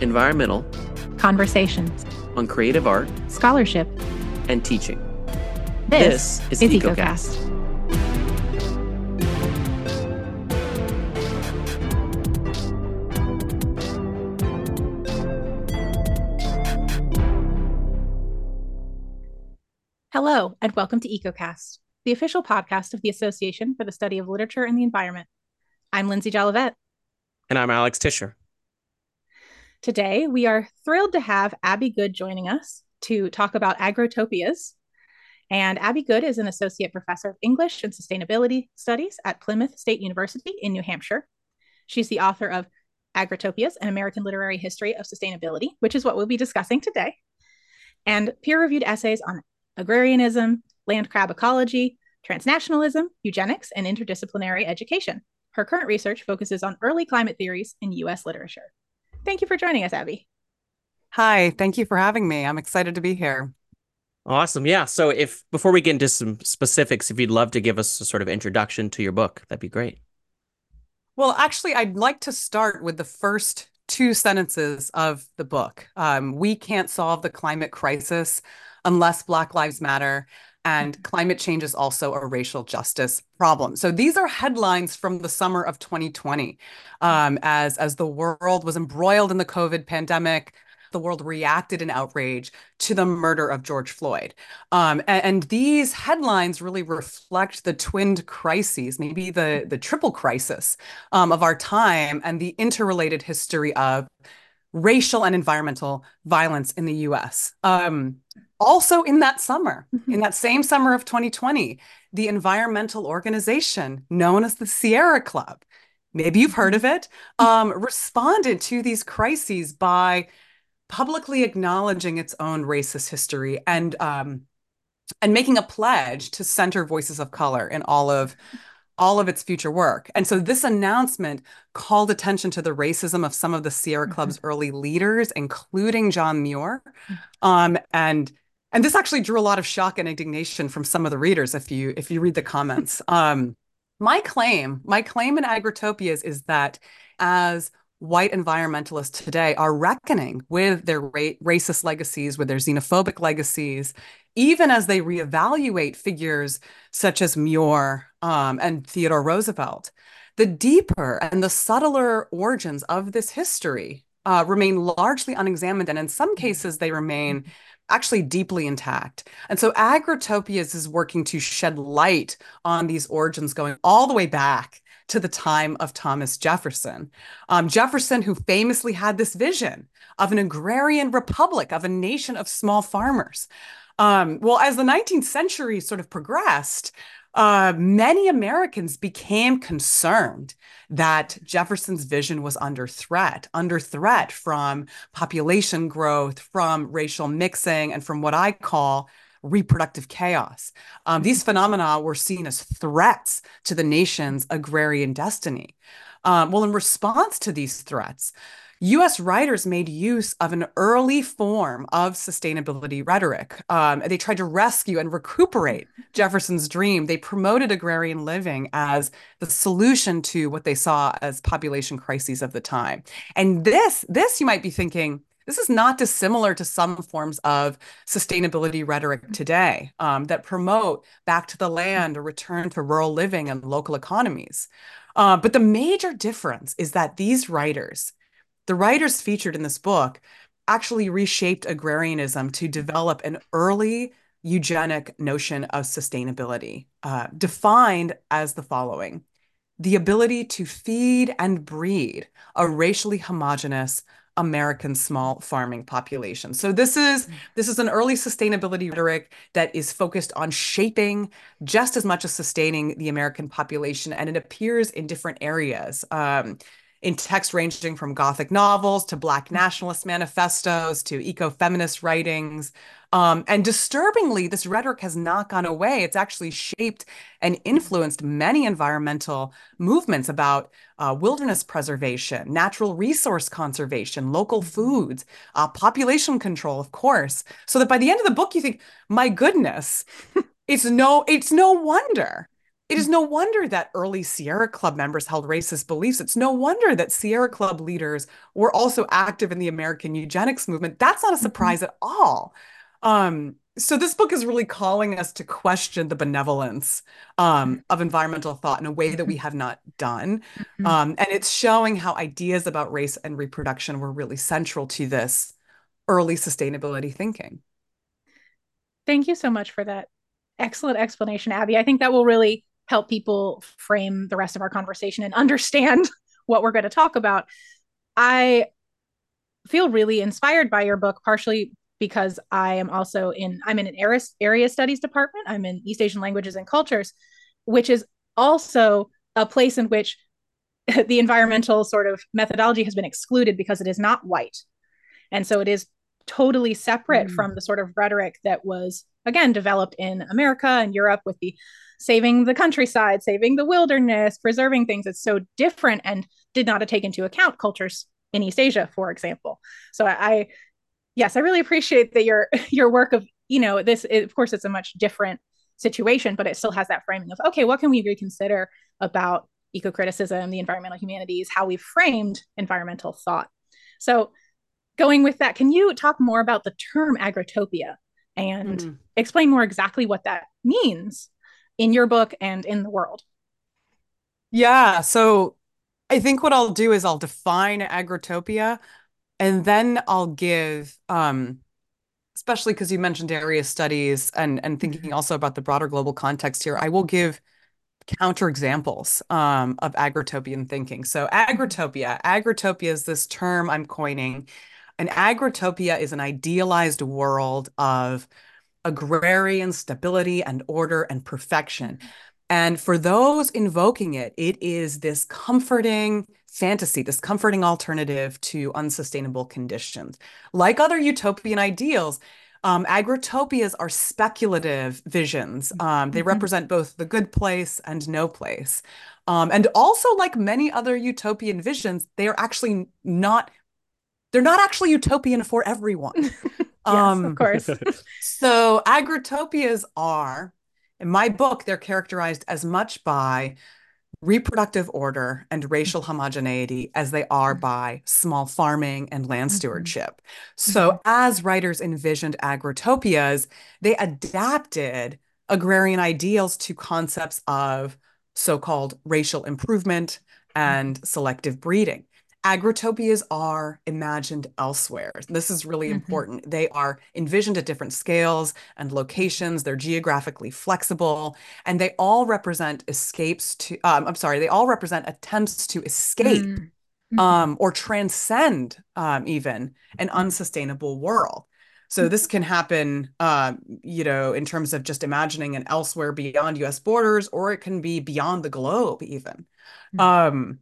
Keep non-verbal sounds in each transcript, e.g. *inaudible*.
environmental conversations on creative art, scholarship, and teaching. This, This is is EcoCast. EcoCast. Hello, and welcome to EcoCast, the official podcast of the Association for the Study of Literature and the Environment. I'm Lindsay Jolivette. And I'm Alex Tischer. Today, we are thrilled to have Abby Goode joining us to talk about agrotopias. And Abby Goode is an associate professor of English and sustainability studies at Plymouth State University in New Hampshire. She's the author of Agrotopias An American Literary History of Sustainability, which is what we'll be discussing today, and peer reviewed essays on agrarianism, land crab ecology, transnationalism, eugenics, and interdisciplinary education. Her current research focuses on early climate theories in US literature. Thank you for joining us, Abby. Hi, thank you for having me. I'm excited to be here. Awesome. Yeah. So, if before we get into some specifics, if you'd love to give us a sort of introduction to your book, that'd be great. Well, actually, I'd like to start with the first two sentences of the book. Um, we can't solve the climate crisis unless Black Lives Matter, and climate change is also a racial justice problem. So these are headlines from the summer of 2020, um, as as the world was embroiled in the COVID pandemic. The world reacted in outrage to the murder of George Floyd. Um, and, and, these headlines really reflect the twinned crises, maybe the, the triple crisis um, of our time and the interrelated history of racial and environmental violence in the US. Um, also, in that summer, Mhm. in that same summer of 2020, the environmental organization known as the Sierra Club, maybe you've heard of it, um, responded to these crises by publicly acknowledging its own racist history and um, and making a pledge to center voices of color in all of all of its future work. And so this announcement called attention to the racism of some of the Sierra Club's early leaders, including John Muir. Um, and and this actually drew a lot of shock and indignation from some of the readers if you if you read the comments. *laughs* Um, my claim, my claim in Agrotopias is that as white environmentalists today are reckoning with their ra- racist legacies, with their xenophobic legacies, even as they reevaluate figures such as Muir um, and Theodore Roosevelt. The deeper and the subtler origins of this history uh, remain largely unexamined, and in some cases, they remain actually deeply intact. And so Agrotopias is working to shed light on these origins going all the way back to the time of Thomas Jefferson. Um, Jefferson, who famously had this vision of an agrarian republic, of a nation of small farmers. Um, well, as the 19th century sort of progressed, uh, many Americans became concerned that Jefferson's vision was under threat, under threat from population growth, from racial mixing, and from what I call reproductive chaos. Um, these phenomena were seen as threats to the nation's agrarian destiny. Um, well, in response to these threats, US writers made use of an early form of sustainability rhetoric. Um, they tried to rescue and recuperate Jefferson's dream. They promoted agrarian living as the solution to what they saw as population crises of the time. And this, this you might be thinking, this is not dissimilar to some forms of sustainability rhetoric today um, that promote back to the land or return to rural living and local economies. Uh, but the major difference is that these writers, the writers featured in this book actually reshaped agrarianism to develop an early eugenic notion of sustainability, uh, defined as the following the ability to feed and breed a racially homogenous American small farming population. So this is this is an early sustainability rhetoric that is focused on shaping just as much as sustaining the American population, and it appears in different areas. Um, in text ranging from Gothic novels to Black nationalist manifestos to eco feminist writings. Um, and disturbingly, this rhetoric has not gone away. It's actually shaped and influenced many environmental movements about uh, wilderness preservation, natural resource conservation, local foods, uh, population control, of course. So that by the end of the book, you think, my goodness, *laughs* it's no, it's no wonder It is no wonder that early Sierra Club members held racist beliefs. It's no wonder that Sierra Club leaders were also active in the American eugenics movement. That's not a surprise at all. Um, so this book is really calling us to question the benevolence um, of environmental thought in a way that we have not done. Um, and it's showing how ideas about race and reproduction were really central to this early sustainability thinking. Thank you so much for that excellent explanation, Abby. I think that will really help people frame the rest of our conversation and understand *laughs* what we're going to talk about. I feel really inspired by your book, partially because I am also in I'm in an area, area studies department. I'm in East Asian languages and cultures, which is also a place in which *laughs* the environmental sort of methodology has been excluded because it is not white. And so it is totally separate mm. from the sort of rhetoric that was again developed in America and Europe with the saving the countryside, saving the wilderness, preserving things. It's so different and did not take into account cultures in East Asia, for example. So I, yes, I really appreciate that your *laughs* your work of you know this. Of course, it's a much different situation, but it still has that framing of okay, what can we reconsider about eco-criticism, the environmental humanities, how we've framed environmental thought. So, going with that, can you talk more about the term agrotopia and mm-hmm. explain more exactly what that means in your book and in the world? Yeah, so I think what I'll do is I'll define agrotopia and then I'll give um, especially because you mentioned area studies and and thinking mm-hmm. also about the broader global context here, I will give counter examples um, of agrotopian thinking. So agrotopia, agrotopia is this term I'm coining. An agrotopia is an idealized world of agrarian stability and order and perfection. And for those invoking it, it is this comforting fantasy, this comforting alternative to unsustainable conditions. Like other utopian ideals, um, agrotopias are speculative visions. Um, they mm-hmm. represent both the good place and no place. Um, and also, like many other utopian visions, they are actually not. They're not actually utopian for everyone. *laughs* yes, of um, course. *laughs* so agrotopias are, in my book, they're characterized as much by reproductive order and racial homogeneity as they are mm-hmm. by small farming and land mm-hmm. stewardship. So, mm-hmm. as writers envisioned agrotopias, they adapted agrarian ideals to concepts of so called racial improvement and selective breeding agrotopias are imagined elsewhere. This is really mm-hmm. important. They are envisioned at different scales and locations. They're geographically flexible, and they all represent escapes to, um, I'm sorry, they all represent attempts to escape mm-hmm. um, or transcend um, even an unsustainable world. So this can happen, uh, you know, in terms of just imagining an elsewhere beyond U.S. borders, or it can be beyond the globe, even. Mm-hmm. Um,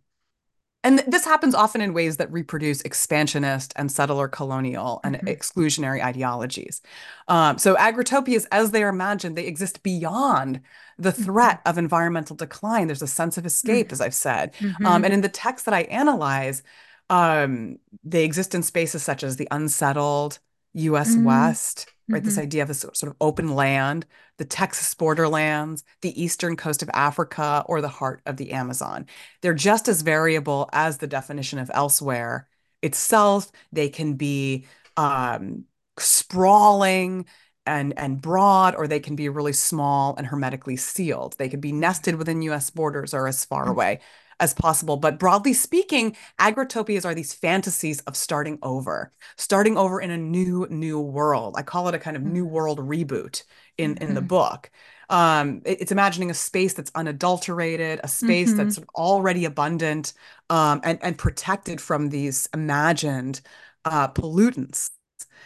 and this happens often in ways that reproduce expansionist and settler colonial and mm-hmm. exclusionary ideologies. Um, so agrotopias, as they are imagined, they exist beyond the mm-hmm. threat of environmental decline. There's a sense of escape, mm-hmm. as I've said. Mm-hmm. Um, and in the text that I analyze, um, they exist in spaces such as the unsettled U.S. Mm-hmm. West, right? This idea of a sort of open land the Texas borderlands, the eastern coast of Africa, or the heart of the Amazon. They're just as variable as the definition of elsewhere itself. They can be um, sprawling and, and broad, or they can be really small and hermetically sealed. They can be nested within US borders or as far mm-hmm. away as possible. But broadly speaking, agrotopias are these fantasies of starting over, starting over in a new, new world. I call it a kind of new mm-hmm. world reboot in, mm-hmm. in the mm-hmm. book. Um, it, it's imagining a space that's unadulterated, a space mm-hmm. that's already abundant um, and, and protected from these imagined uh, pollutants.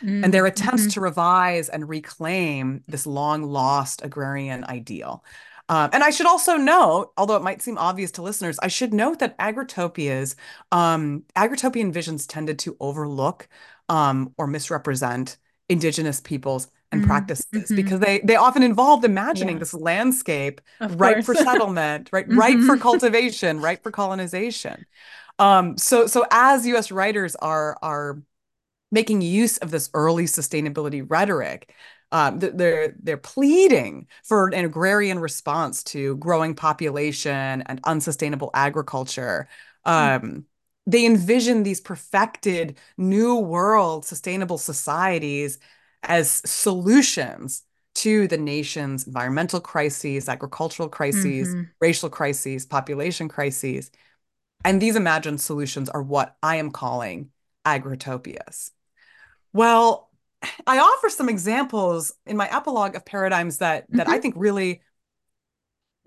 Mm-hmm. And their attempts mm-hmm. to revise and reclaim this long lost agrarian ideal. Um, and I should also note, although it might seem obvious to listeners, I should note that agrotopias, um, agrotopian visions tended to overlook um, or misrepresent indigenous peoples and mm-hmm. practices mm-hmm. because they they often involved imagining yeah. this landscape right for settlement, right, *laughs* mm-hmm. right for cultivation, right for colonization. Um, so so as U.S. writers are are making use of this early sustainability rhetoric, um, they're they're pleading for an agrarian response to growing population and unsustainable agriculture. Um, they envision these perfected new world sustainable societies as solutions to the nation's environmental crises, agricultural crises, Mm-hmm. racial crises, population crises. And these imagined solutions are what I am calling agrotopias. Well, I offer some examples in my epilogue of paradigms that that I Mhm. think really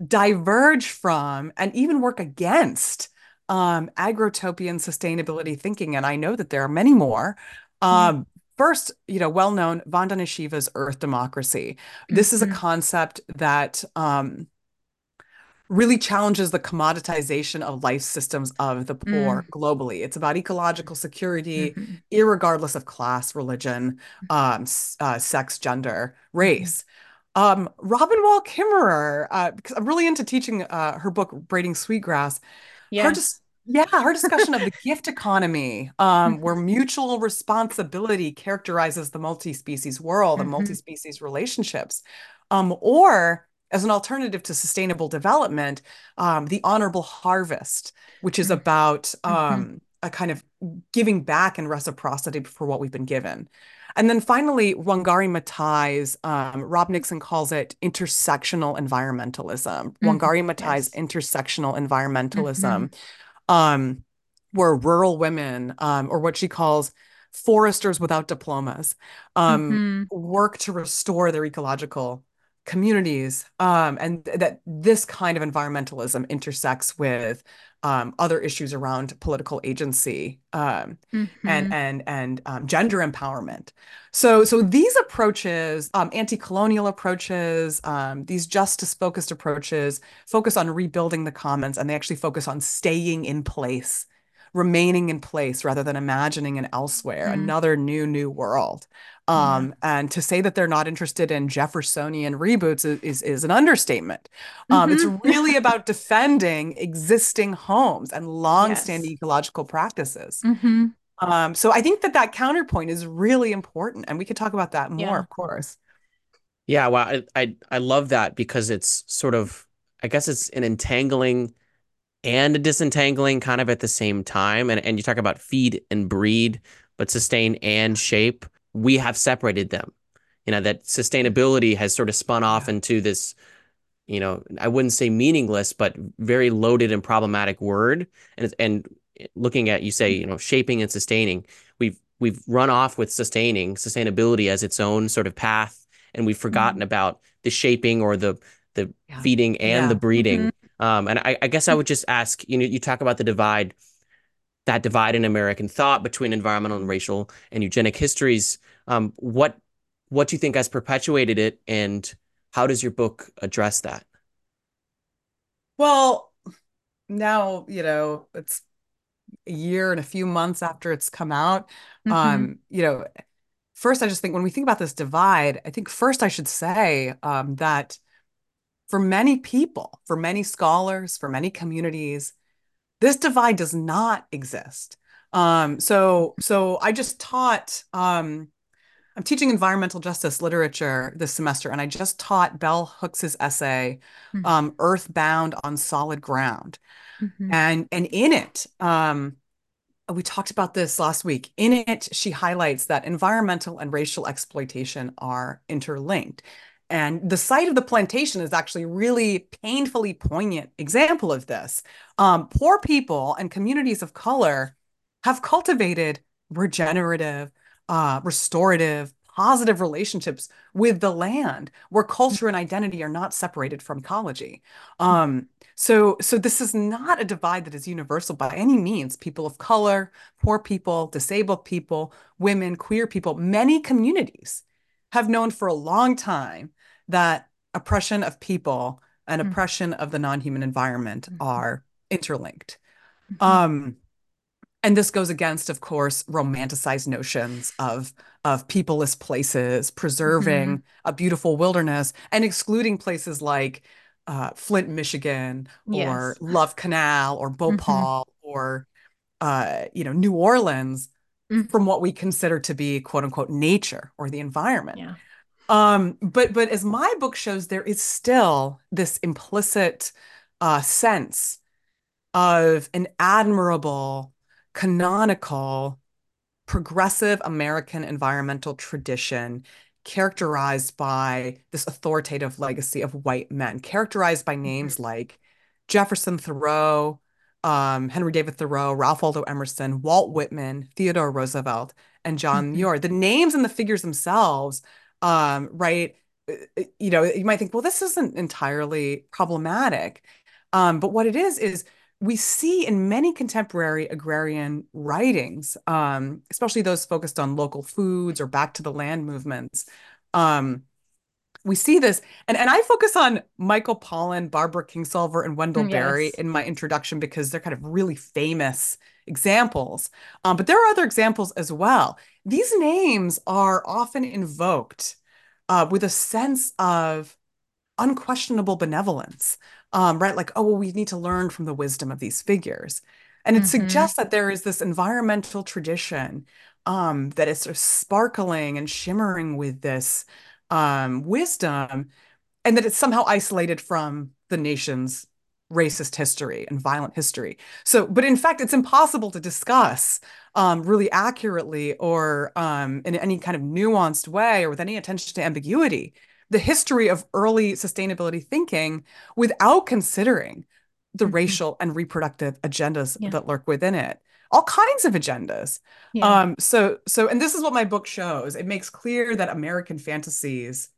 diverge from and even work against um, agrotopian sustainability thinking. And I know that there are many more. Um, First, you know, well-known Vandana Shiva's Earth Democracy. This is a Mhm. concept that um, really challenges the commoditization of life systems of the poor globally. It's about ecological security, Mhm. irregardless of class, religion, um, uh, sex, gender, race. Um, Robin Wall Kimmerer, uh, because I'm really into teaching uh, her book Braiding Sweetgrass. Her Yes. just yeah, her discussion of the *laughs* gift economy, um, where mutual responsibility characterizes the multi-species world and Mhm. multi-species relationships, um, or as an alternative to sustainable development, um, the honorable harvest, which is Mm. about Mhm. um, a kind of giving back and reciprocity for what we've been given. And then finally, Wangari Maathai's, um, Rob Nixon calls it intersectional environmentalism. Mhm. Wangari Maathai's Yes. intersectional environmentalism, um, where rural women, um, or what she calls foresters without diplomas, um, Mhm. work to restore their ecological communities, um, and th- that this kind of environmentalism intersects with um, other issues around political agency um, and Mhm. and and um, gender empowerment. So so these approaches, um, anti-colonial approaches, um, these justice-focused approaches, focus on rebuilding the commons, and they actually focus on staying in place, remaining in place rather than imagining an elsewhere, Mhm. another new new world. Yeah. Um, and to say that they're not interested in Jeffersonian reboots is, is, is an understatement. Um, it's Mhm. really *laughs* about defending existing homes and long-standing Yes. ecological practices. Mhm. Um, so I think that that counterpoint is really important, and we could talk about that more, Yeah. of course. Yeah, well, I, I I love that because it's sort of I guess it's an entangling and a disentangling kind of at the same time. And and you talk about feed and breed, but sustain and shape. We have separated them. You know, that sustainability has sort of spun off into this, you know, I wouldn't say meaningless, but very loaded and problematic word. And and looking at you say, you know, shaping and sustaining, we've we've run off with sustaining sustainability as its own sort of path, and we've mm-hmm. forgotten about the shaping or the the Yeah. feeding and the Yeah. breeding. Mm-hmm. Um, and I, I guess I mm-hmm. would just ask, you know, you talk about the divide, that divide in American thought between environmental and racial and eugenic histories. Um, what what do you think has perpetuated it, and how does your book address that? Well, now, you know, it's a year and a few months after it's come out. Mhm. Um, you know, first I just think when we think about this divide, I think first I should say um, that for many people, for many scholars, for many communities, this divide does not exist. Um, so, so I just taught. Um, I'm teaching environmental justice literature this semester, and I just taught Bell Hooks's essay, Mhm. um, "Earthbound on Solid Ground," Mhm. and and in it, um, we talked about this last week. In it, she highlights that environmental and racial exploitation are interlinked. And the site of the plantation is actually a really painfully poignant example of this. Um, poor people and communities of color have cultivated regenerative, uh, restorative, positive relationships with the land where culture and identity are not separated from ecology. Um, so, so this is not a divide that is universal by any means. People of color, poor people, disabled people, women, queer people, many communities have known for a long time that oppression of people and Mhm. oppression of the non-human environment Mhm. are interlinked. Mhm. Um, and this goes against, of course, romanticized notions of of peopleless places, preserving a beautiful wilderness and excluding places like uh, Flint, Michigan, or Yes. Love Canal, or Mhm. Bhopal, or uh, you know, New Orleans Mhm. from what we consider to be quote unquote nature or the environment. Yeah. Um, but but as my book shows, there is still this implicit uh, sense of an admirable, canonical, progressive American environmental tradition characterized by this authoritative legacy of white men, characterized by names mm-hmm. like Jefferson Thoreau, um, Henry David Thoreau, Ralph Waldo Emerson, Walt Whitman, Theodore Roosevelt, and John mm-hmm. Muir. The names and the figures themselves, um, right? Uh, uh, you know, you might think, well, this isn't entirely problematic. Um, but what it is, is we see in many contemporary agrarian writings, um, especially those focused on local foods or back to the land movements, um, we see this, and, and I focus on Michael Pollan, Barbara Kingsolver, and Wendell mm, yes. Berry in my introduction because they're kind of really famous examples. Um, but there are other examples as well. These names are often invoked uh, with a sense of unquestionable benevolence, um, right? Like, oh, well, we need to learn from the wisdom of these figures. And it mm-hmm. suggests that there is this environmental tradition um, that is sort of sparkling and shimmering with this um, wisdom, and that it's somehow isolated from the nation's racist history and violent history. So, but in fact, it's impossible to discuss um, really accurately or um, in any kind of nuanced way or with any attention to ambiguity the history of early sustainability thinking without considering the mm-hmm. racial and reproductive agendas yeah. that lurk within it all kinds of agendas yeah. um so so and this is what my book shows it makes clear that american fantasies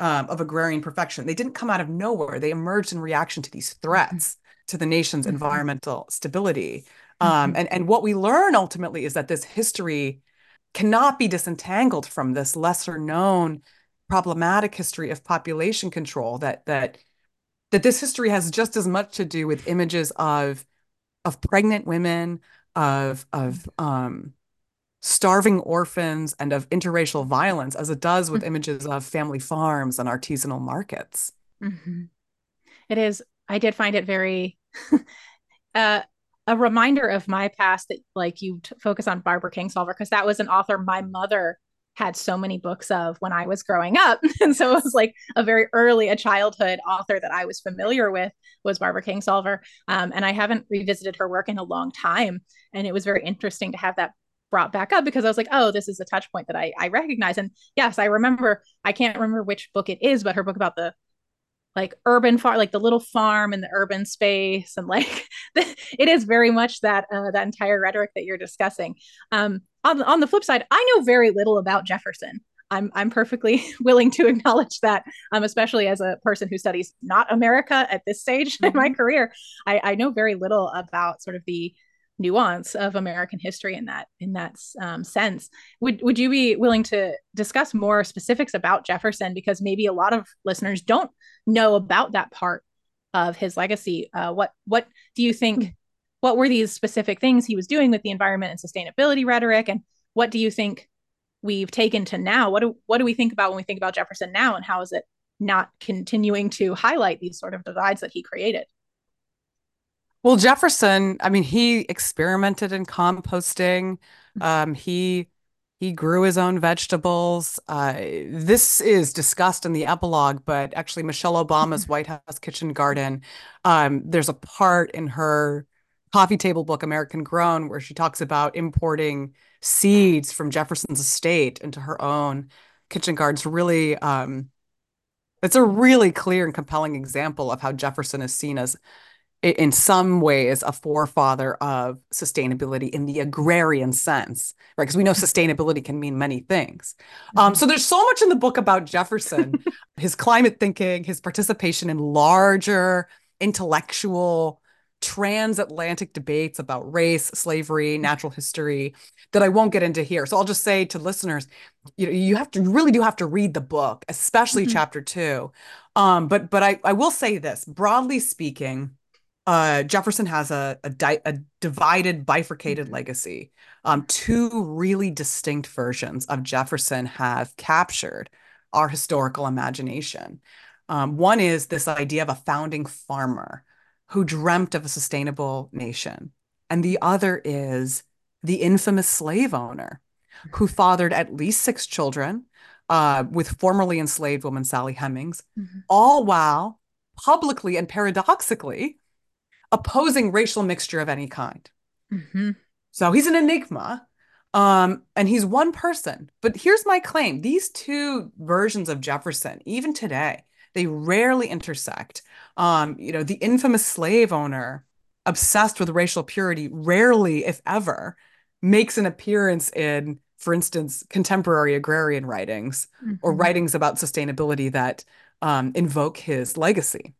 um, of agrarian perfection they didn't come out of nowhere they emerged in reaction to these threats mm-hmm. to the nation's mm-hmm. environmental stability um, mm-hmm. and and what we learn ultimately is that this history cannot be disentangled from this lesser known problematic history of population control that that that this history has just as much to do with images of of pregnant women of of um, starving orphans and of interracial violence as it does with mm-hmm. images of family farms and artisanal markets mm-hmm. it is i did find it very *laughs* uh, a reminder of my past that like you t- focus on barbara kingsolver because that was an author my mother had so many books of when I was growing up. *laughs* And so it was like a very early, a childhood author that I was familiar with was Barbara Kingsolver. Um, and I haven't revisited her work in a long time. And it was very interesting to have that brought back up because I was like, oh, this is a touch point that I, I recognize. And yes, I remember, I can't remember which book it is, but her book about the like urban farm, like the little farm in the urban space. And like, *laughs* it is very much that, uh, that entire rhetoric that you're discussing. Um, on, on the flip side, I know very little about Jefferson. I'm I'm perfectly *laughs* willing to acknowledge that, um, especially as a person who studies not America at this stage mm-hmm. in my mm-hmm. career. I, I know very little about sort of the nuance of American history in that in that um, sense. Would would you be willing to discuss more specifics about Jefferson because maybe a lot of listeners don't know about that part of his legacy? Uh, what what do you think hmm what were these specific things he was doing with the environment and sustainability rhetoric? And what do you think we've taken to now? What do what do we think about when we think about jefferson now? And how is it not continuing to highlight these sort of divides that he created? Well jefferson i mean he experimented in composting. Mm-hmm. um, he he grew his own vegetables. Uh, this is discussed in the epilogue, but actually, Michelle Obama's White House kitchen garden, um, there's a part in her coffee table book American Grown where she talks about importing seeds from Jefferson's estate into her own kitchen gardens really um it's a really clear and compelling example of how Jefferson is seen as in some ways a forefather of sustainability in the agrarian sense right? Because we know *laughs* sustainability can mean many things. Um, so there's so much in the book about jefferson *laughs* his climate thinking his participation in larger intellectual transatlantic debates about race, slavery, natural history that I won't get into here. So I'll just say to listeners, you know, you have to you really do have to read the book, especially mm-hmm. chapter two. Um, but but I, I will say this, broadly speaking, uh, Jefferson has a a, di- a divided, bifurcated mm-hmm. legacy. Um, two really distinct versions of Jefferson have captured our historical imagination. Um, one is this idea of a founding farmer who dreamt of a sustainable nation. And the other is the infamous slave owner who fathered at least six children, uh, with formerly enslaved woman Sally Hemings, mm-hmm. all while publicly and paradoxically opposing racial mixture of any kind. Mm-hmm. So he's an enigma. Um, and he's one person. But here's my claim these two versions of Jefferson, even today, they rarely intersect. Um, you know, the infamous slave owner obsessed with racial purity rarely, if ever, makes an appearance in, for instance, contemporary agrarian writings mm-hmm. or writings about sustainability that um, invoke his legacy.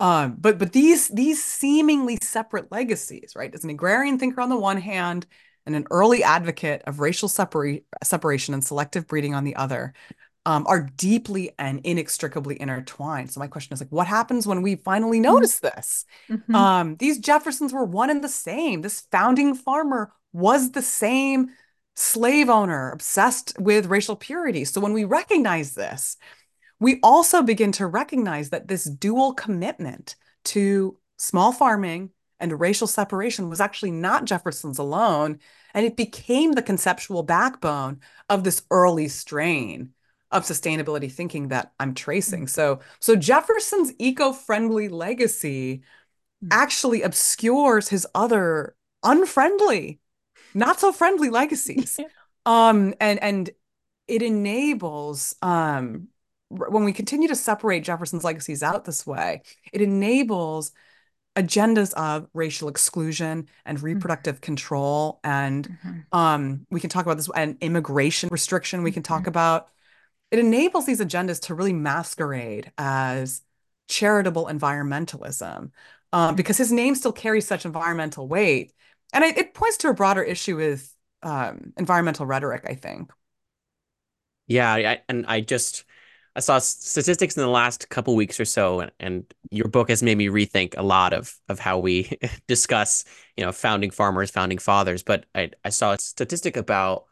Um, but but these these seemingly separate legacies, right? As an agrarian thinker on the one hand, and an early advocate of racial separa- separation and selective breeding on the other, um, are deeply and inextricably intertwined. So my question is like, what happens when we finally mm-hmm. notice this? Mm-hmm. Um, these Jeffersons were one and the same. This founding farmer was the same slave owner obsessed with racial purity. So when we recognize this, we also begin to recognize that this dual commitment to small farming and racial separation was actually not Jefferson's alone. And it became the conceptual backbone of this early strain of sustainability thinking that I'm tracing. Mm. So, so Jefferson's eco-friendly legacy mm. actually obscures his other unfriendly, not so friendly legacies. *laughs* um, and and it enables um when we continue to separate Jefferson's legacies out this way, it enables agendas of racial exclusion and mm-hmm. reproductive mm-hmm. control and mm-hmm. um, we can talk about this and immigration restriction we can talk mm-hmm. about it enables these agendas to really masquerade as charitable environmentalism um, because his name still carries such environmental weight and it, it points to a broader issue with um, environmental rhetoric i think yeah I, and i just I saw statistics in the last couple weeks or so, and, and, your book has made me rethink a lot of of how we *laughs* discuss, you know, founding farmers, founding fathers. But I, I saw a statistic about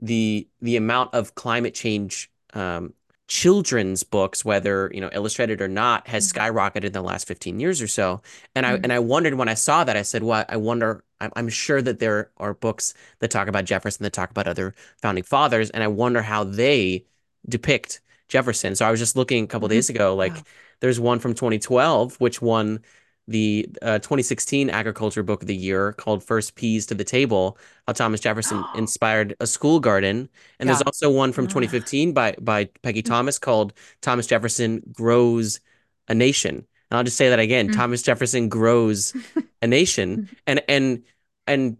the the amount of climate change um, children's books, whether you know illustrated or not, has mm-hmm. skyrocketed in the last 15 years or so. And I mm-hmm. and I wondered when I saw that, I said, "Well, I wonder." I'm, I'm sure that there are books that talk about Jefferson, that talk about other founding fathers, and I wonder how they depict Jefferson. So I was just looking a couple mm-hmm. days ago, like wow. there's one from 2012, which won the uh, 2016 Agriculture Book of the Year called First Peas to the Table, how Thomas Jefferson *gasps* inspired a school garden. And yeah. there's also one from 2015 by, by Peggy mm-hmm. Thomas called Thomas Jefferson Grows a Nation. And I'll just say that again, mm-hmm. Thomas Jefferson grows a nation. *laughs* And, and, and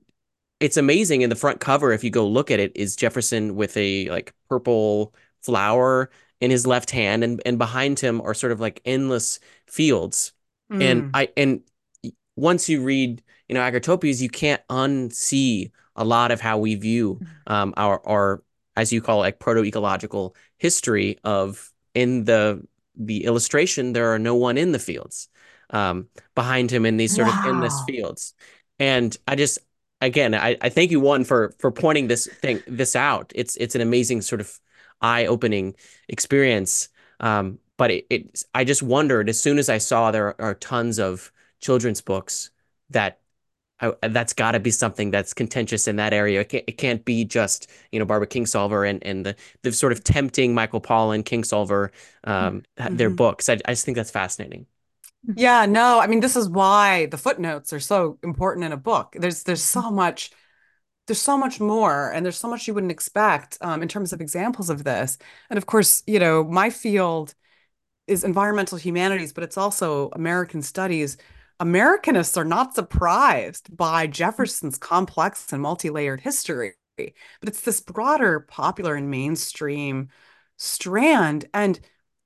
it's amazing in the front cover, if you go look at it, is Jefferson with a like purple flower in his left hand and and behind him are sort of like endless fields mm. and i and once you read you know agrotopias you can't unsee a lot of how we view mm-hmm. um, our our as you call it like proto-ecological history of in the the illustration there are no one in the fields um, behind him in these sort wow. of endless fields and i just again I, I thank you one for for pointing this thing this out it's it's an amazing sort of eye-opening experience. Um, but it, it, I just wondered as soon as I saw there are tons of children's books that I, that's got to be something that's contentious in that area. It can't, it can't, be just you know Barbara Kingsolver and and the the sort of tempting Michael Pollan Kingsolver um, mm-hmm. their books. I, I just think that's fascinating. Yeah, no, I mean this is why the footnotes are so important in a book. There's there's so much there's so much more and there's so much you wouldn't expect um, in terms of examples of this and of course you know my field is environmental humanities but it's also american studies. Americanists are not surprised by jefferson's complex and multi-layered history but it's this broader popular and mainstream strand. And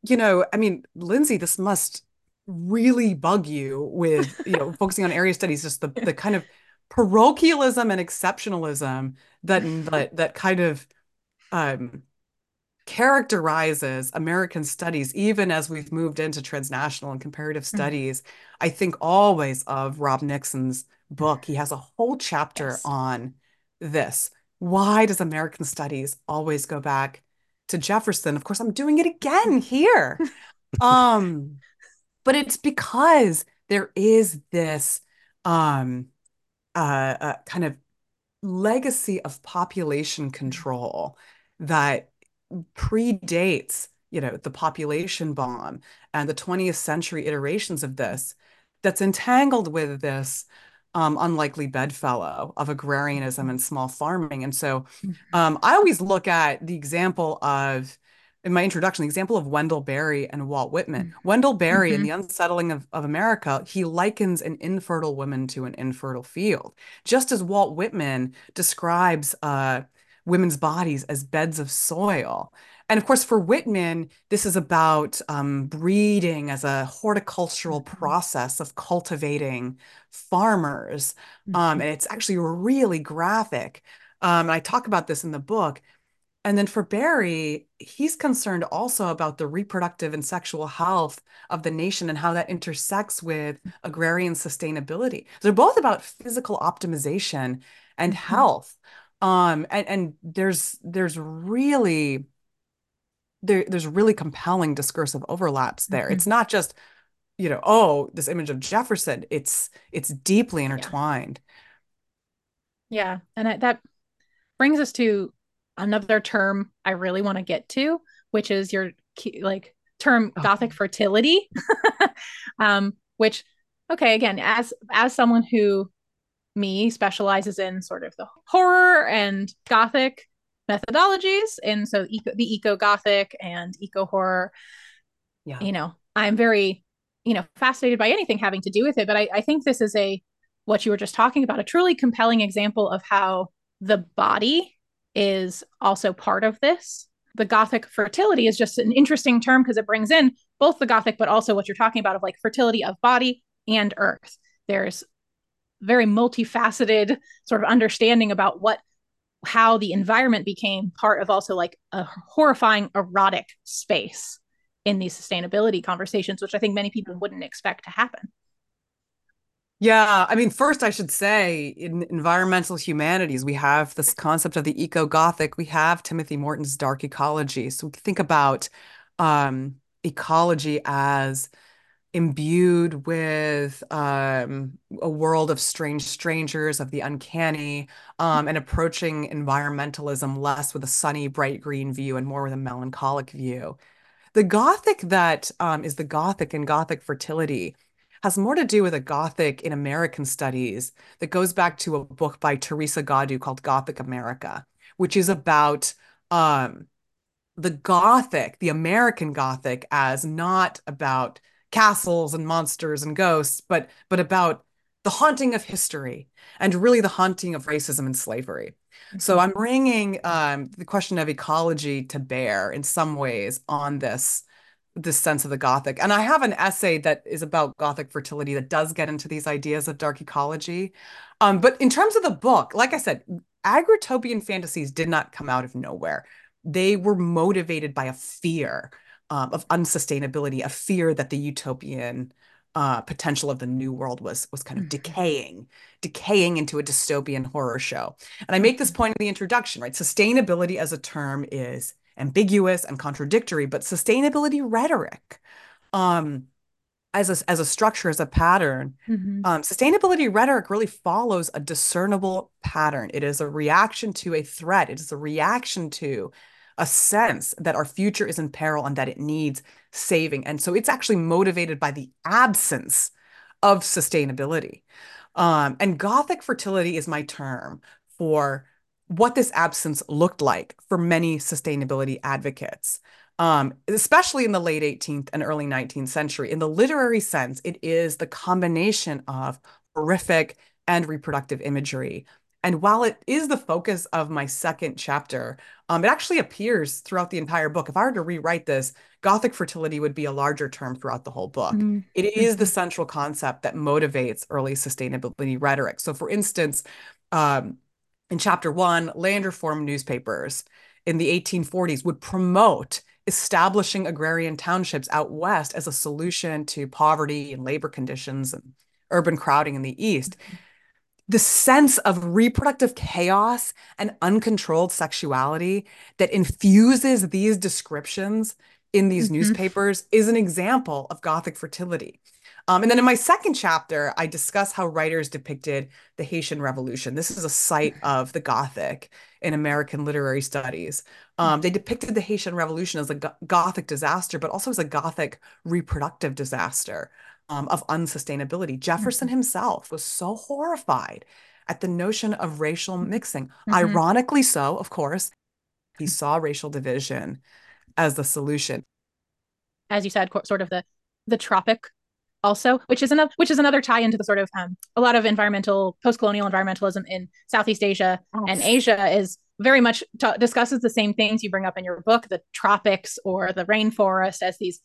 you know i mean lindsay this must really bug you with you know *laughs* focusing on area studies just the, the kind of parochialism and exceptionalism that that, that kind of um, characterizes American studies, even as we've moved into transnational and comparative mm-hmm. studies. I think always of Rob Nixon's book. He has a whole chapter yes. on this. Why does American studies always go back to Jefferson? Of course, I'm doing it again *laughs* here. um, but it's because there is this um, uh, uh, kind of legacy of population control that predates, you know, the population bomb and the 20th century iterations of this that's entangled with this um, unlikely bedfellow of agrarianism and small farming. And so Mm-hmm. um, I always look at the example of, in my introduction, the example of Wendell Berry and Walt Whitman. Wendell Berry, in Mhm. The Unsettling of, of America, he likens an infertile woman to an infertile field, just as Walt Whitman describes uh, women's bodies as beds of soil. And of course, for Whitman, this is about um, breeding as a horticultural Mhm. process of cultivating farmers. Um, Mhm. and it's actually really graphic. Um, and I talk about this in the book. And then for Berry, he's concerned also about the reproductive and sexual health of the nation and how that intersects with agrarian sustainability. They're both about physical optimization and health. Um, and, and there's there's really there, there's really compelling discursive overlaps there. Mhm. It's not just, you know, oh, this image of Jefferson. It's it's deeply Yeah. intertwined. Yeah, and I, that brings us to another term I really want to get to, which is your key, like term Oh. Gothic fertility. *laughs* um, which, okay, again, as as someone who me specializes in sort of the horror and Gothic methodologies, and so eco, the eco Gothic and eco horror, Yeah. you know, I'm very, you know, fascinated by anything having to do with it. But I, I think this is a what you were just talking about, a truly compelling example of how the body is also part of this. The Gothic fertility is just an interesting term because it brings in both the Gothic, but also what you're talking about of like fertility of body and earth. There's very multifaceted sort of understanding about what how the environment became part of also like a horrifying erotic space in these sustainability conversations, which I think many people wouldn't expect to happen. Yeah, I mean, first I should say in environmental humanities, we have this concept of the eco-Gothic. We have Timothy Morton's dark ecology. So we think about um, ecology as imbued with um, a world of strange strangers, of the uncanny, um, and approaching environmentalism less with a sunny, bright green view and more with a melancholic view. The Gothic that um, is the Gothic and Gothic fertility has more to do with a Gothic in American studies that goes back to a book by Teresa Goddu called Gothic America, which is about um, the Gothic, the American Gothic, as not about castles and monsters and ghosts, but but about the haunting of history and really the haunting of racism and slavery. So I'm bringing um, the question of ecology to bear in some ways on this this sense of the Gothic. And I have an essay that is about Gothic fertility that does get into these ideas of dark ecology. Um, but in terms of the book, like I said, agrotopian fantasies did not come out of nowhere. They were motivated by a fear um, of unsustainability, a fear that the utopian uh, potential of the new world was was kind of Mhm. decaying, decaying into a dystopian horror show. And I make this point in the introduction, right? Sustainability as a term is ambiguous and contradictory, but sustainability rhetoric, um, as a as a structure, as a pattern, Mhm. um, sustainability rhetoric really follows a discernible pattern. It is a reaction to a threat. It is a reaction to a sense that our future is in peril and that it needs saving. And so it's actually motivated by the absence of sustainability. Um, and Gothic fertility is my term for what this absence looked like for many sustainability advocates, um, especially in the late 18th and early 19th century. In the literary sense, it is the combination of horrific and reproductive imagery. And while it is the focus of my second chapter, um, it actually appears throughout the entire book. If I were to rewrite this, Gothic fertility would be a larger term throughout the whole book. Mhm. It is the central concept that motivates early sustainability rhetoric. So, for instance, um, in chapter one, land reform newspapers in the 1840s would promote establishing agrarian townships out west as a solution to poverty and labor conditions and urban crowding in the east. The sense of reproductive chaos and uncontrolled sexuality that infuses these descriptions in these Mhm. newspapers is an example of Gothic fertility. Um, and then in my second chapter, I discuss how writers depicted the Haitian Revolution. This is a site of the Gothic in American literary studies. Um, they depicted the Haitian Revolution as a Gothic disaster, but also as a Gothic reproductive disaster um, of unsustainability. Jefferson Mm-hmm. himself was so horrified at the notion of racial mixing. Mhm. Ironically so, of course, he saw racial division as the solution. as you said, sort of the the tropic also, which is another which is another tie into the sort of um, a lot of environmental post-colonial environmentalism in Southeast Asia and Asia is very much ta discusses the same things you bring up in your book, the tropics or the rainforest as these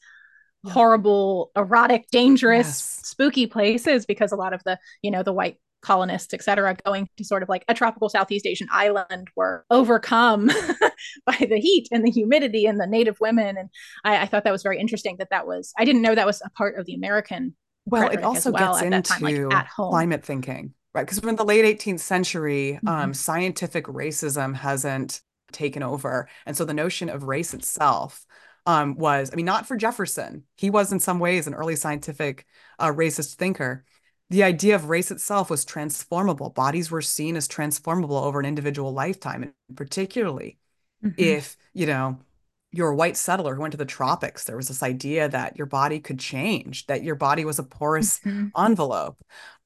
Yeah. horrible, erotic, dangerous, Yes. spooky places because a lot of the, you know, the white colonists, et cetera, going to sort of like a tropical Southeast Asian island were overcome *laughs* by the heat and the humidity and the native women. And I, I thought that was very interesting that that was, I didn't know that was a part of the American Well, it also well gets at that time, like into at home. climate thinking, right? Because in the late 18th century, um, Mhm. scientific racism hasn't taken over. And so the notion of race itself um, was, I mean, not for Jefferson. He was in some ways an early scientific uh, racist thinker. The idea of race itself was transformable. Bodies were seen as transformable over an individual lifetime, and particularly Mhm. if, you know, you're a white settler who went to the tropics, there was this idea that your body could change, that your body was a porous Mhm. envelope.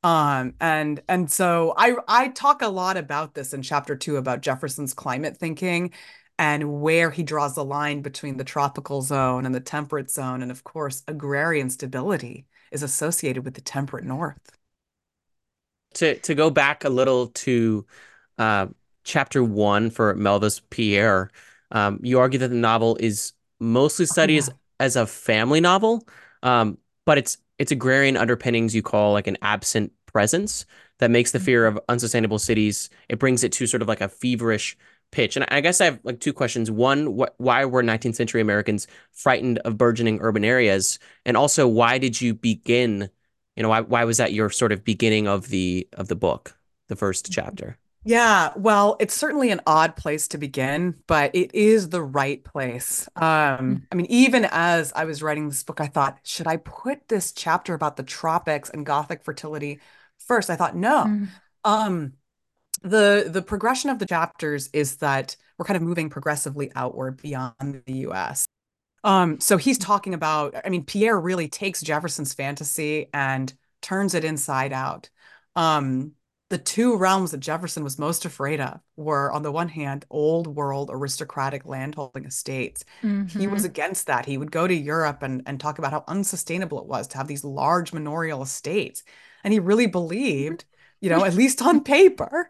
Um, and and so I I talk a lot about this in chapter two about Jefferson's climate thinking and where he draws the line between the tropical zone and the temperate zone. And of course, agrarian stability is associated with the temperate north. To to go back a little to uh, chapter one for Melville's Pierre, um, you argue that the novel is mostly studied as, yeah. as a family novel, um, but it's it's agrarian underpinnings you call like an absent presence that makes the fear of unsustainable cities. It brings it to sort of like a feverish pitch. And I guess I have like two questions. One, what why were 19th century Americans frightened of burgeoning urban areas? And also, why did you begin? You know, why why was that your sort of beginning of the of the book, the first chapter? Yeah, well, it's certainly an odd place to begin, but it is the right place. Um, I mean, even as I was writing this book, I thought, should I put this chapter about the tropics and Gothic fertility first? I thought, no. Mm. Um, the the progression of the chapters is that we're kind of moving progressively outward beyond the US. Um, so he's talking about, I mean, Pierre really takes Jefferson's fantasy and turns it inside out. Um, the two realms that Jefferson was most afraid of were, on the one hand, old world aristocratic landholding estates. He Mhm. was against that. He would go to Europe and, and talk about how unsustainable it was to have these large manorial estates. And he really believed, you know, at least on paper,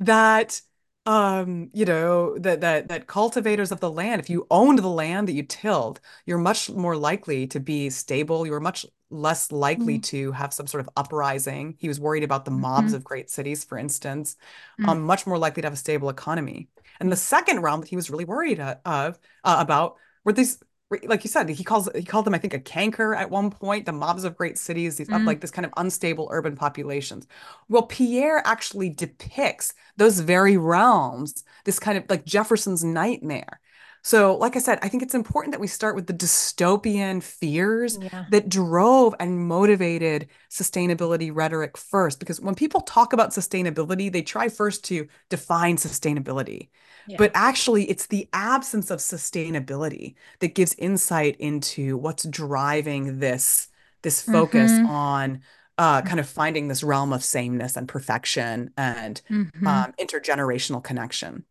that um, you know, that that that cultivators of the land, if you owned the land that you tilled, you're much more likely to be stable. you're much less likely Mm. to have some sort of uprising. He was worried about the mobs Mhm. of great cities, for instance, Mm. um, much more likely to have a stable economy. And the second realm that he was really worried uh, of uh, about were these, like you said, he calls he called them, I think, a canker at one point, the mobs of great cities, these Mm. like this kind of unstable urban populations. Well, Pierre actually depicts those very realms, this kind of like Jefferson's nightmare. So, like I said, I think it's important that we start with the dystopian fears Yeah. that drove and motivated sustainability rhetoric first. Because when people talk about sustainability, they try first to define sustainability. Yeah. But actually, it's the absence of sustainability that gives insight into what's driving this, this focus Mhm. on uh, kind of finding this realm of sameness and perfection and Mhm. um, intergenerational connection.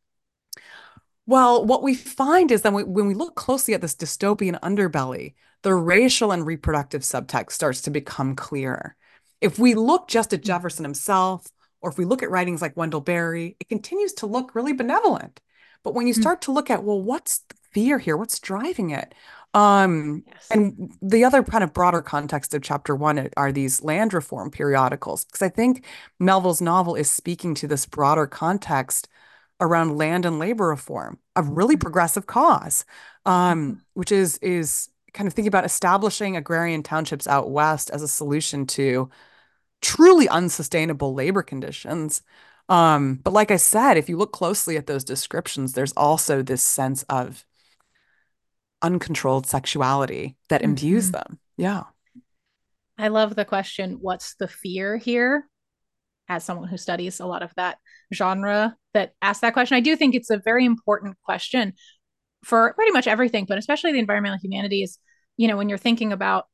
Well, what we find is that we, when we look closely at this dystopian underbelly, the racial and reproductive subtext starts to become clearer. If we look just at Jefferson himself, or if we look at writings like Wendell Berry, it continues to look really benevolent. But when you Mm. start to look at, well, what's the fear here? What's driving it? Um, Yes. and the other kind of broader context of chapter one are these land reform periodicals, because I think Melville's novel is speaking to this broader context around land and labor reform, a really progressive cause, um, which is is kind of thinking about establishing agrarian townships out west as a solution to truly unsustainable labor conditions. Um, but like I said, if you look closely at those descriptions, there's also this sense of uncontrolled sexuality that imbues Mhm. them. Yeah. I love the question, what's the fear here? As someone who studies a lot of that genre that asks that question, I do think it's a very important question for pretty much everything, but especially the environmental humanities. You know, when you're thinking about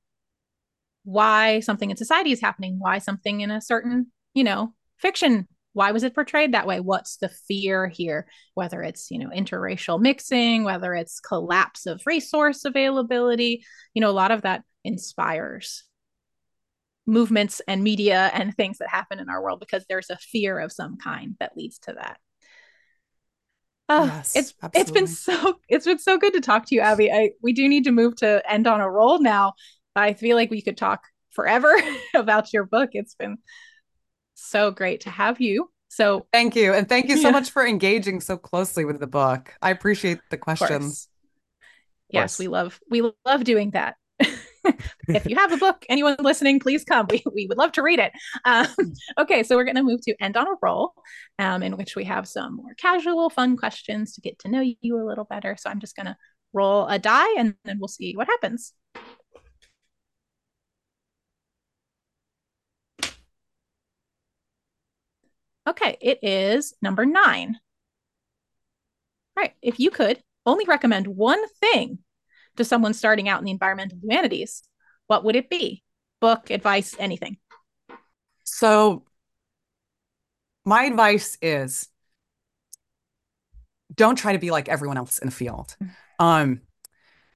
why something in society is happening, why something in a certain, you know, fiction why was it portrayed that way what's the fear here whether it's you know interracial mixing whether it's collapse of resource availability you know a lot of that inspires movements and media and things that happen in our world because there's a fear of some kind that leads to that Oh, yes, it's absolutely. it's been so it's been so good to talk to you, Abby. I we do need to move to end on a roll now. I feel like we could talk forever *laughs* about your book. It's been so great to have you. So thank you. And thank you so yeah. much for engaging so closely with the book. I appreciate the questions. Yes, we love we love doing that. *laughs* if you have a book, anyone listening, please come. We, we would love to read it. Um, *laughs* okay, so we're going to move to end on a roll, um, in which we have some more casual, fun questions to get to know you a little better. So I'm just going to roll a die and then we'll see what happens. Okay, it is number nine. All right, if you could only recommend one thing to someone starting out in the environmental humanities, what would it be? Book, advice, anything. So, my advice is don't try to be like everyone else in the field. Mm. Um,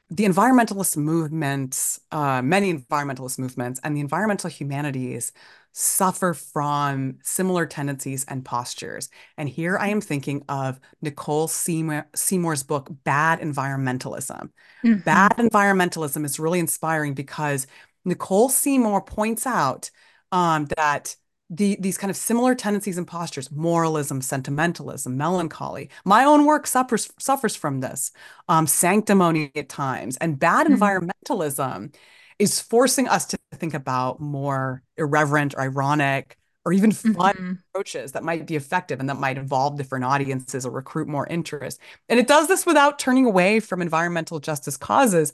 the environmentalist movements, uh, many environmentalist movements, and the environmental humanities suffer from similar tendencies and postures. And here I am thinking of Nicole Seymour, Seymour's book, Bad Environmentalism. Mm-hmm. Bad Environmentalism is really inspiring because Nicole Seymour points out um, that the, these kind of similar tendencies and postures, moralism, sentimentalism, melancholy. My own work suffers suffers from this, um, sanctimony at times, and bad mm-hmm. environmentalism is forcing us to think about more irreverent or ironic or even fun mm-hmm. approaches that might be effective and that might involve different audiences or recruit more interest. And it does this without turning away from environmental justice causes.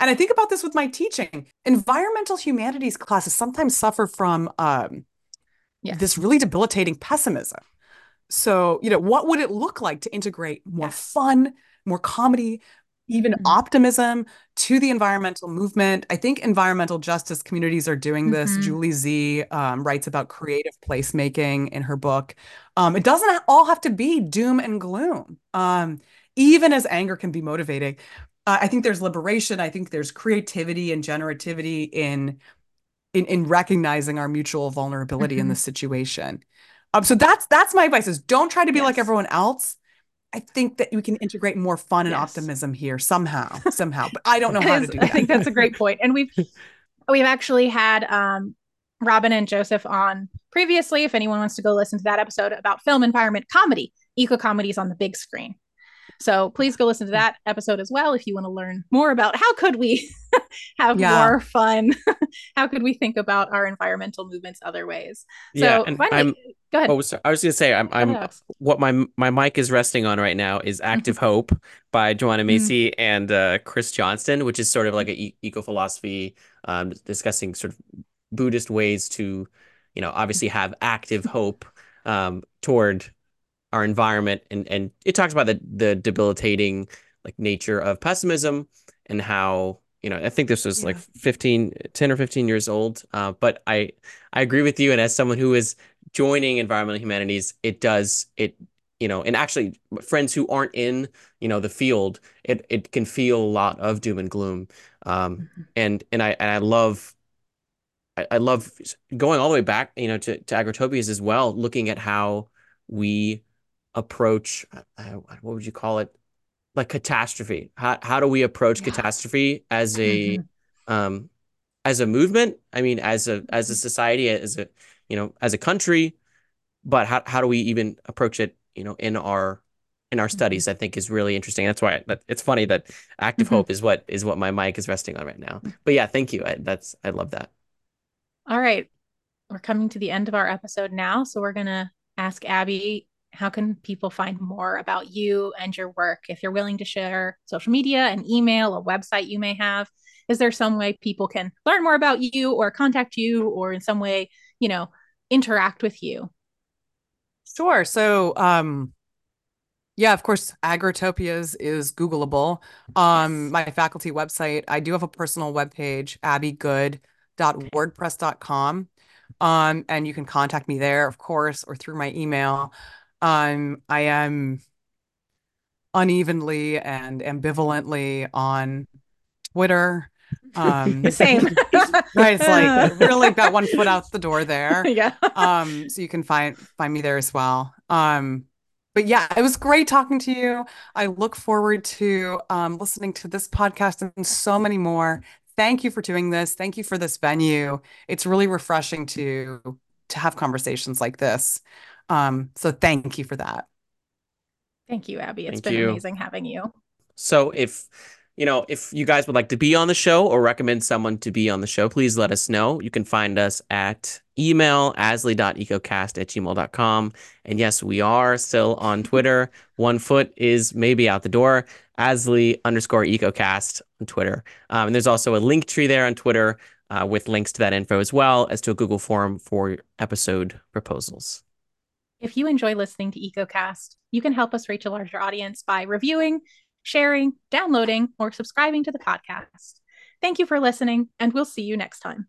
And I think about this with my teaching. Environmental humanities classes sometimes suffer from um, yes. this really debilitating pessimism. So, you know, what would it look like to integrate more yes. fun, more comedy, even mm-hmm. optimism to the environmental movement. I think environmental justice communities are doing this. Mm-hmm. Julie Sze um, writes about creative placemaking in her book. Um, it doesn't all have to be doom and gloom, um, even as anger can be motivating. Uh, I think there's liberation. I think there's creativity and generativity in in, in recognizing our mutual vulnerability mm-hmm. in this situation. Um, so that's that's my advice: is don't try to be yes. like everyone else I think that we can integrate more fun and yes. optimism here somehow, somehow. But I don't know how to do that. I think that's a great point. And we've *laughs* we've actually had um, Robin and Joseph on previously. If anyone wants to go listen to that episode about film environment comedy, eco comedies on the big screen. So please go listen to that episode as well if you want to learn more about how could we *laughs* have yeah. more fun? *laughs* how could we think about our environmental movements other ways? So yeah, and finally, go ahead. Oh, I was going to say, I'm, I'm what my my mic is resting on right now is Active Hope by Joanna mm-hmm. Macy mm-hmm. and uh, Chris Johnstone, which is sort of like an e- eco philosophy um, discussing sort of Buddhist ways to, you know, obviously have active *laughs* hope um, toward our environment and and it talks about the the debilitating like nature of pessimism and how you know i think this was yeah. like 15 10 or 15 years old uh, but i i agree with you and as someone who is joining environmental humanities it does it you know and actually friends who aren't in you know the field it it can feel a lot of doom and gloom um mm-hmm. and and i and i love I, I love going all the way back you know to, to agrotopias as well looking at how we approach uh, what would you call it? Like catastrophe. How, how do we approach yeah. catastrophe as a mm-hmm. um as a movement? I mean as a as a society as a you know as a country but how, how do we even approach it you know in our in our studies? Mm-hmm. i think is really interesting. That's why I, it's funny that active mm-hmm. hope is what is what my mic is resting on right now. But yeah thank you. I, that's i love that. All right. We're coming to the end of our episode now so we're gonna ask abby how can people find more about you and your work if you're willing to share social media an email a website you may have is there some way people can learn more about you or contact you or in some way, you know, interact with you? Sure. So, um, yeah, of course, Agrotopias is Googleable. Um, yes. my faculty website, I do have a personal webpage, abbygoode.wordpress.com. Um, and you can contact me there, of course, or through my email. Um, I am unevenly and ambivalently on Twitter. Um, *laughs* Same. *laughs* right. It's like really got one foot out the door there. *laughs* Yeah. Um, so you can find find me there as well. Um, but yeah, it was great talking to you. I look forward to um, listening to this podcast and so many more. Thank you for doing this. Thank you for this venue. It's really refreshing to to have conversations like this. Um, so thank you for that. Thank you, Abby. It's thank been you. amazing having you. So if you know, if you guys would like to be on the show or recommend someone to be on the show, please let us know. You can find us at email asle.ecocast at gmail.com. And yes, we are still on Twitter. One foot is maybe out the door. ASLE underscore ecocast on Twitter. Um, and there's also a link tree there on Twitter uh, with links to that info as well as to a Google form for episode proposals. If you enjoy listening to EcoCast, you can help us reach a larger audience by reviewing, sharing, downloading, or subscribing to the podcast. Thank you for listening, and we'll see you next time.